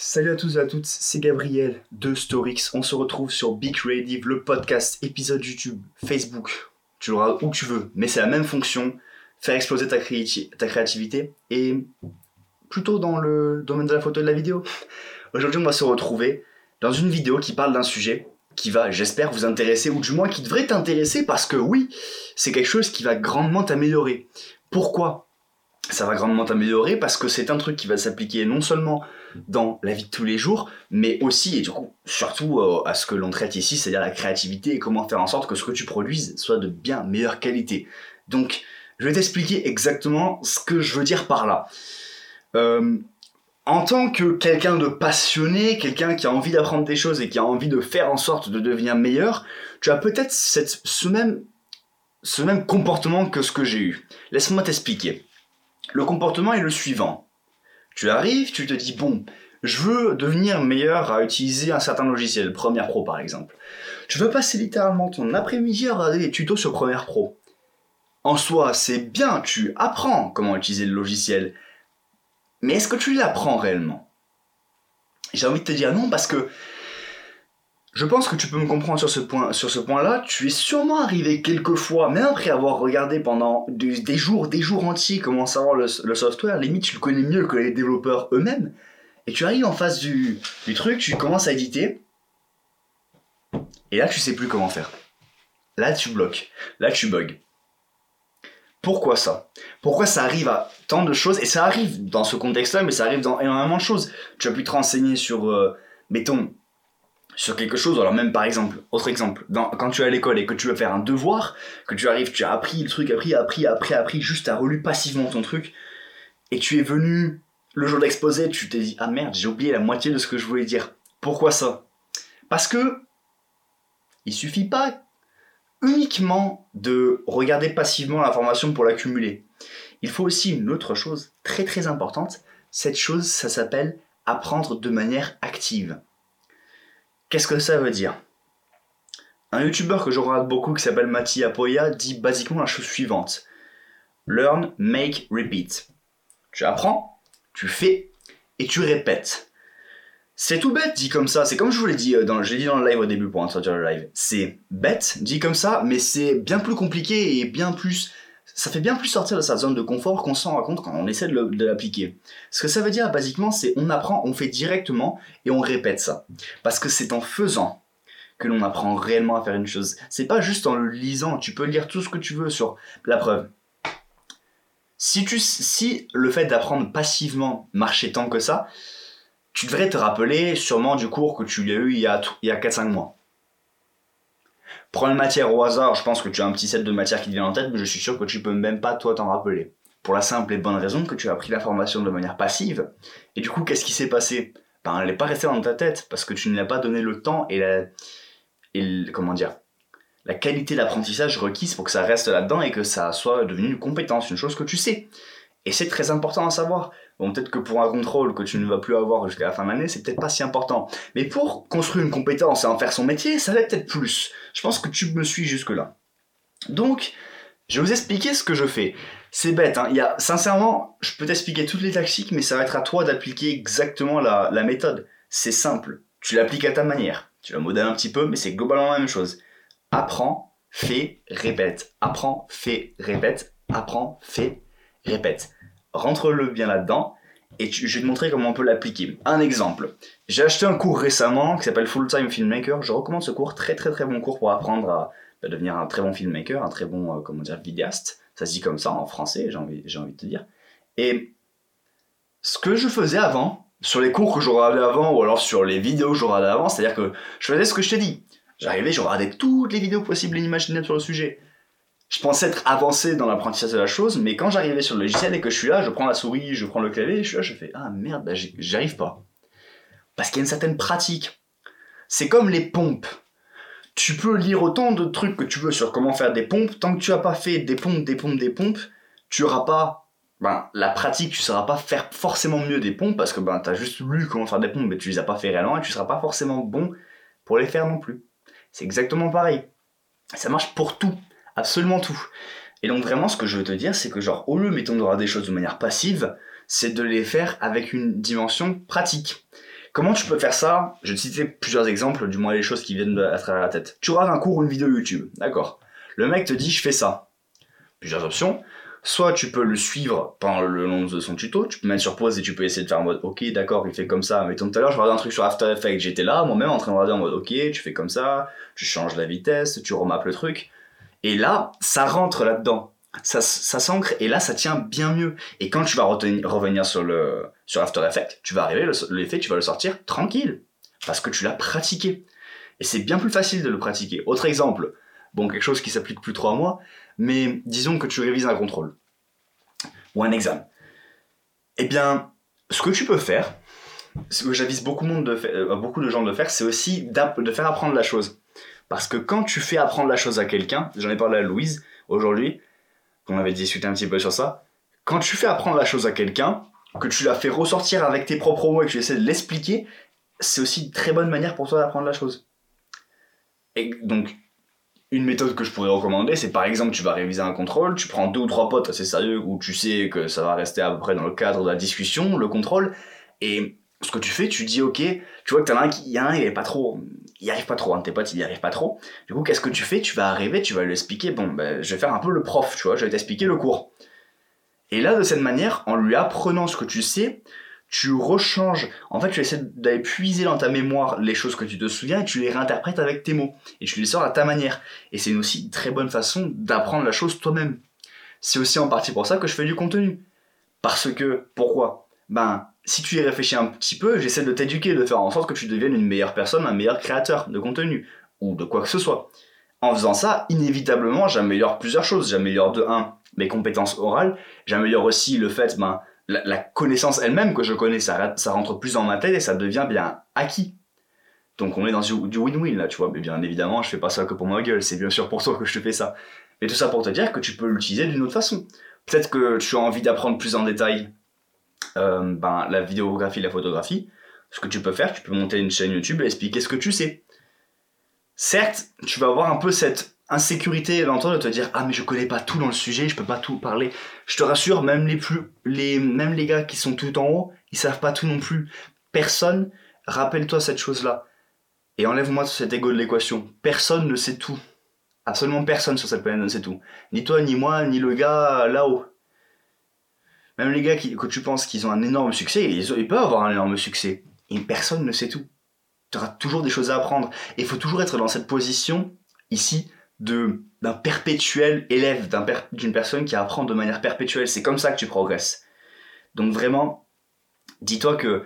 Salut à tous et à toutes, c'est Gabriel de Storix. On se retrouve sur Big Creative, le podcast, épisode YouTube, Facebook. Tu l'auras où tu veux, mais c'est la même fonction, faire exploser ta, ta créativité et plutôt dans le domaine de la photo et de la vidéo. Aujourd'hui, on va se retrouver dans une vidéo qui parle d'un sujet qui va, j'espère, vous intéresser, ou du moins qui devrait t'intéresser parce que oui, c'est quelque chose qui va grandement t'améliorer. Pourquoi ça va grandement t'améliorer? Parce que c'est un truc qui va s'appliquer non seulement dans la vie de tous les jours, mais aussi et du coup surtout euh, à ce que l'on traite ici, c'est-à-dire la créativité et comment faire en sorte que ce que tu produises soit de bien meilleure qualité. Donc, je vais t'expliquer exactement ce que je veux dire par là. Euh, en tant que quelqu'un de passionné, quelqu'un qui a envie d'apprendre des choses et qui a envie de faire en sorte de devenir meilleur, tu as peut-être ce, même, ce même comportement que ce que j'ai eu. Laisse-moi t'expliquer. Le comportement est le suivant. Tu arrives, tu te dis, bon, je veux devenir meilleur à utiliser un certain logiciel, Premiere Pro par exemple. Tu veux passer littéralement ton après-midi à regarder des tutos sur Premiere Pro. En soi, c'est bien, tu apprends comment utiliser le logiciel. Mais est-ce que tu l'apprends réellement? J'ai envie de te dire non parce que je pense que tu peux me comprendre sur ce point, sur ce point-là. Tu es sûrement arrivé quelques fois, même après avoir regardé pendant des, des jours, des jours entiers comment savoir le, le software. Limite, tu le connais mieux que les développeurs eux-mêmes. Et tu arrives en face du, du truc, tu commences à éditer. Et là, tu sais plus comment faire. Là, tu bloques. Là, tu bugs. Pourquoi ça? Pourquoi ça arrive à tant de choses? Et ça arrive dans ce contexte-là, mais ça arrive dans énormément de choses. Tu as pu te renseigner sur, euh, mettons, sur quelque chose, alors même par exemple, autre exemple, quand tu es à l'école et que tu veux faire un devoir, que tu arrives, tu as appris le truc, appris, appris, appris, appris, juste à relu passivement ton truc, et tu es venu le jour d'exposer, tu t'es dit, ah merde, j'ai oublié la moitié de ce que je voulais dire. Pourquoi ça? Parce que il suffit pas uniquement de regarder passivement l'information pour l'accumuler. Il faut aussi une autre chose très très importante. Cette chose, ça s'appelle apprendre de manière active. Qu'est-ce que ça veut dire? Un youtubeur que je regarde beaucoup qui s'appelle Mati Apoya dit basiquement la chose suivante. Learn, make, repeat. Tu apprends, tu fais et tu répètes. C'est tout bête dit comme ça, c'est comme je vous l'ai dit, euh, dans, dit dans le live au début pour introduire le live. C'est bête dit comme ça, mais c'est bien plus compliqué et bien plus... Ça fait bien plus sortir de sa zone de confort qu'on s'en rend compte quand on essaie de, l'appliquer. Ce que ça veut dire basiquement, c'est on apprend, on fait directement et on répète ça. Parce que c'est en faisant que l'on apprend réellement à faire une chose. C'est pas juste en le lisant, tu peux lire tout ce que tu veux sur la preuve. Si, tu, si le fait d'apprendre passivement marchait tant que ça, tu devrais te rappeler sûrement du cours que tu as eu il y a, a 4-5 mois. Prends une matière au hasard, je pense que tu as un petit set de matières qui te vient en tête, mais je suis sûr que tu peux même pas toi t'en rappeler. Pour la simple et bonne raison que tu as appris l'information de manière passive, et du coup qu'est-ce qui s'est passé? Ben, elle n'est pas restée dans ta tête parce que tu ne lui as pas donné le temps et la, comment dire, la qualité d'apprentissage requise pour que ça reste là-dedans et que ça soit devenu une compétence, une chose que tu sais. Et c'est très important à savoir. Bon, peut-être que pour un contrôle que tu ne vas plus avoir jusqu'à la fin de l'année, c'est peut-être pas si important. Mais pour construire une compétence et en faire son métier, ça l'est peut-être plus. Je pense que tu me suis jusque-là. Donc, je vais vous expliquer ce que je fais. C'est bête, hein. Il y a, sincèrement, je peux t'expliquer toutes les tactiques, mais ça va être à toi d'appliquer exactement la méthode. C'est simple. Tu l'appliques à ta manière. Tu la modèles un petit peu, mais c'est globalement la même chose. Apprends, fais, répète. Apprends, fais, répète. Apprends, fais, répète. Rentre-le bien là-dedans et je vais te montrer comment on peut l'appliquer. Un exemple. J'ai acheté un cours récemment qui s'appelle Full Time Filmmaker. Je recommande ce cours, très très très bon cours pour apprendre à à devenir un très bon filmmaker, un très bon, euh, comment dire, vidéaste. Ça se dit comme ça en français, j'ai envie, j'ai envie de te dire. Et ce que je faisais avant, sur les cours que je regardais avant, ou alors sur les vidéos que je regardais avant, c'est-à-dire que je faisais ce que je t'ai dit. J'arrivais, je regardais toutes les vidéos possibles et inimaginables sur le sujet. Je pensais être avancé dans l'apprentissage de la chose, mais quand j'arrivais sur le logiciel et que je suis là, je prends la souris, je prends le clavier, je suis là, je fais Ah merde, bah, j'y pas. Parce qu'il y a une certaine pratique. C'est comme les pompes. Tu peux lire autant de trucs que tu veux sur comment faire des pompes, tant que tu n'as pas fait des pompes, des pompes, des pompes, tu auras pas ben, la pratique, tu ne sauras pas faire forcément mieux des pompes parce que ben, tu as juste lu comment faire des pompes, mais tu les as pas fait réellement et tu ne seras pas forcément bon pour les faire non plus. C'est exactement pareil. Ça marche pour tout, absolument tout. Et donc vraiment, ce que je veux te dire, c'est que genre, au lieu, mettons, de des choses de manière passive, c'est de les faire avec une dimension pratique. Comment tu peux faire ça? Je vais te citer plusieurs exemples, du moins les choses qui viennent à travers la tête. Tu regardes un cours ou une vidéo YouTube, d'accord Le mec te dit je fais ça. Plusieurs options. Soit tu peux le suivre pendant le long de son tuto, tu peux mettre sur pause et tu peux essayer de faire en mode ok d'accord il fait comme ça. Mais tout à l'heure je regardais un truc sur After Effects, j'étais là moi-même en train de regarder en mode ok tu fais comme ça, tu changes la vitesse, tu remappes le truc. Et là ça rentre là-dedans ça, s'ancre et là ça tient bien mieux. Et quand tu vas revenir sur, le, sur After Effects, tu vas arriver, l'effet, tu vas le sortir tranquille. Parce que tu l'as pratiqué. Et c'est bien plus facile de le pratiquer. Autre exemple, bon, quelque chose qui s'applique plus trop à moi, mais disons que tu révises un contrôle ou un examen. Eh bien, ce que tu peux faire, ce que j'avise beaucoup, euh, beaucoup de gens de faire, c'est aussi de faire apprendre la chose. Parce que quand tu fais apprendre la chose à quelqu'un, j'en ai parlé à Louise aujourd'hui, on avait discuté un petit peu sur ça. Quand tu fais apprendre la chose à quelqu'un, que tu la fais ressortir avec tes propres mots et que tu essaies de l'expliquer, c'est aussi une très bonne manière pour toi d'apprendre la chose. Et donc, une méthode que je pourrais recommander, c'est par exemple, tu vas réviser un contrôle, tu prends deux ou trois potes assez sérieux où tu sais que ça va rester à peu près dans le cadre de la discussion, le contrôle, et ce que tu fais, tu dis ok, tu vois que t'en as un qui, y a un, il est pas trop, il arrive pas trop, un tes potes, il y arrive pas trop. Du coup, qu'est-ce que tu fais? Tu vas arriver, tu vas lui expliquer, bon, ben, je vais faire un peu le prof, tu vois, je vais t'expliquer le cours. Et là, de cette manière, en lui apprenant ce que tu sais, tu rechanges. En fait, tu essaies d'aller puiser dans ta mémoire les choses que tu te souviens et tu les réinterprètes avec tes mots. Et tu les sors à ta manière. Et c'est aussi une très bonne façon d'apprendre la chose toi-même. C'est aussi en partie pour ça que je fais du contenu. Parce que, pourquoi? Ben, si tu y réfléchis un petit peu, j'essaie de t'éduquer, de faire en sorte que tu deviennes une meilleure personne, un meilleur créateur de contenu, ou de quoi que ce soit. En faisant ça, inévitablement, j'améliore plusieurs choses. J'améliore de 1 mes compétences orales, j'améliore aussi le fait, ben, la, connaissance elle-même que je connais, ça, ça rentre plus dans ma tête et ça devient bien acquis. Donc on est dans du win-win là, tu vois. Mais bien évidemment, je fais pas ça que pour ma gueule, c'est bien sûr pour toi que je te fais ça. Mais tout ça pour te dire que tu peux l'utiliser d'une autre façon. Peut-être que tu as envie d'apprendre plus en détail euh, ben, la vidéographie, la photographie, ce que tu peux faire, tu peux monter une chaîne YouTube et expliquer ce que tu sais. Certes, tu vas avoir un peu cette insécurité toi de te dire ah mais je connais pas tout dans le sujet, je peux pas tout parler. Je te rassure, même les plus les même les gars qui sont tout en haut, ils savent pas tout non plus. Personne, rappelle-toi cette chose-là et enlève-moi cet ego de l'équation. Personne ne sait tout. Absolument personne sur cette planète ne sait tout. Ni toi, ni moi, ni le gars là-haut. Même les gars qui, que tu penses qu'ils ont un énorme succès, ils, peuvent avoir un énorme succès. Et personne ne sait tout. Tu auras toujours des choses à apprendre. Et il faut toujours être dans cette position, ici, de d'un perpétuel élève, d'une personne qui apprend de manière perpétuelle. C'est comme ça que tu progresses. Donc vraiment, dis-toi que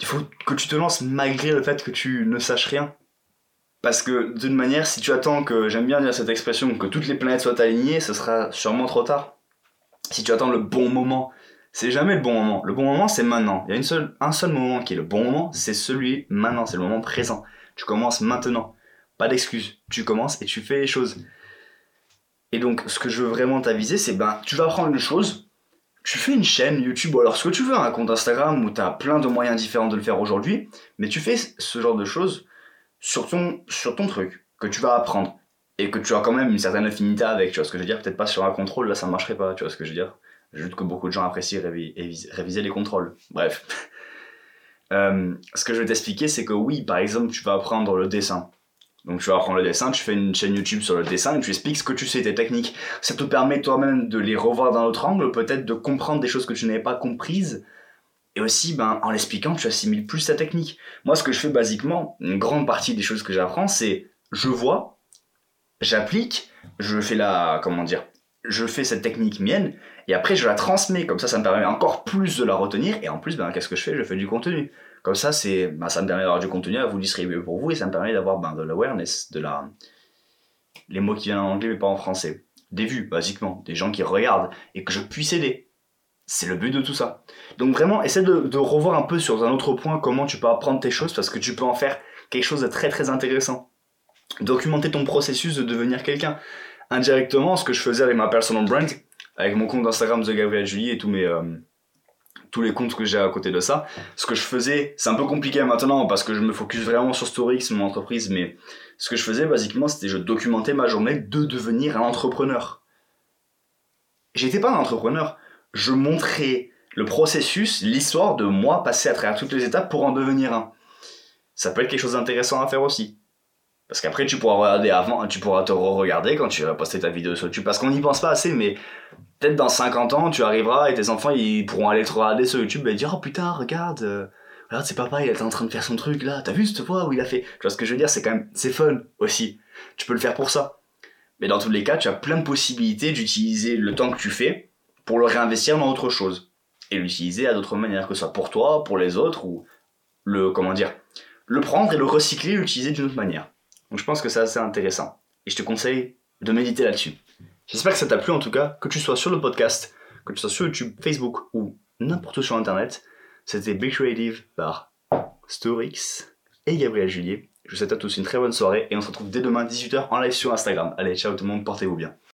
il faut que tu te lances malgré le fait que tu ne saches rien. Parce que d'une manière, si tu attends que, j'aime bien dire cette expression, que toutes les planètes soient alignées, ce sera sûrement trop tard si tu attends le bon moment, c'est jamais le bon moment. Le bon moment, c'est maintenant. Il y a une seule, un seul moment qui est le bon moment, c'est celui maintenant, c'est le moment présent. Tu commences maintenant. Pas d'excuses. Tu commences et tu fais les choses. Et donc, ce que je veux vraiment t'aviser, c'est ben, tu vas apprendre une chose, tu fais une chaîne YouTube ou alors ce que tu veux, un compte Instagram où tu as plein de moyens différents de le faire aujourd'hui, mais tu fais ce genre de choses sur ton, sur ton truc que tu vas apprendre et que tu as quand même une certaine affinité avec, tu vois ce que je veux dire? Peut-être pas sur un contrôle, là ça marcherait pas, tu vois ce que je veux dire? Juste que beaucoup de gens apprécient réviser les contrôles. Bref. Euh, ce que je vais t'expliquer, c'est que oui, par exemple, tu vas apprendre le dessin. Donc tu vas apprendre le dessin, tu fais une chaîne YouTube sur le dessin et tu expliques ce que tu sais, tes techniques. Ça te permet toi-même de les revoir d'un autre angle, peut-être de comprendre des choses que tu n'avais pas comprises. Et aussi, ben, en l'expliquant, tu assimiles plus ta technique. Moi, ce que je fais basiquement, une grande partie des choses que j'apprends, c'est je vois, j'applique, je fais la, comment dire, je fais cette technique mienne, et après je la transmets, comme ça ça me permet encore plus de la retenir, et en plus, ben, qu'est-ce que je fais? Je fais du contenu. Comme ça, c'est, ben, ça me permet d'avoir du contenu à vous distribuer pour vous, et ça me permet d'avoir ben, de l'awareness, de la... les mots qui viennent en anglais mais pas en français. Des vues, basiquement, des gens qui regardent, et que je puisse aider. C'est le but de tout ça. Donc vraiment, essaie de, de revoir un peu sur un autre point comment tu peux apprendre tes choses, parce que tu peux en faire quelque chose de très très intéressant documenter ton processus de devenir quelqu'un. Indirectement, ce que je faisais avec ma personal brand, avec mon compte Instagram de Gabriel Julie et tous mes euh, tous les comptes que j'ai à côté de ça, ce que je faisais, c'est un peu compliqué maintenant parce que je me focus vraiment sur Storix, mon entreprise, mais ce que je faisais basiquement, c'était je documentais ma journée de devenir un entrepreneur. J'étais pas un entrepreneur, je montrais le processus, l'histoire de moi passer à travers toutes les étapes pour en devenir un. Ça peut être quelque chose d'intéressant à faire aussi. Parce qu'après, tu pourras regarder avant, tu pourras te re-regarder quand tu vas poster ta vidéo sur YouTube. Parce qu'on n'y pense pas assez, mais peut-être dans 50 ans, tu arriveras et tes enfants, ils pourront aller te regarder sur YouTube et dire Oh putain, regarde, euh, regarde, c'est papa, il était en train de faire son truc là. T'as vu cette fois où il a fait? Tu vois ce que je veux dire? C'est quand même, c'est fun aussi. Tu peux le faire pour ça. Mais dans tous les cas, tu as plein de possibilités d'utiliser le temps que tu fais pour le réinvestir dans autre chose. Et l'utiliser à d'autres manières, que ce soit pour toi, pour les autres, ou le, comment dire, le prendre et le recycler, l'utiliser d'une autre manière. Donc je pense que c'est assez intéressant. Et je te conseille de méditer là-dessus. J'espère que ça t'a plu en tout cas, que tu sois sur le podcast, que tu sois sur YouTube, Facebook ou n'importe où sur Internet. C'était Big Creative par Storix et Gabriel Julier. Je vous souhaite à tous une très bonne soirée et on se retrouve dès demain 18h en live sur Instagram. Allez, ciao tout le monde, portez-vous bien.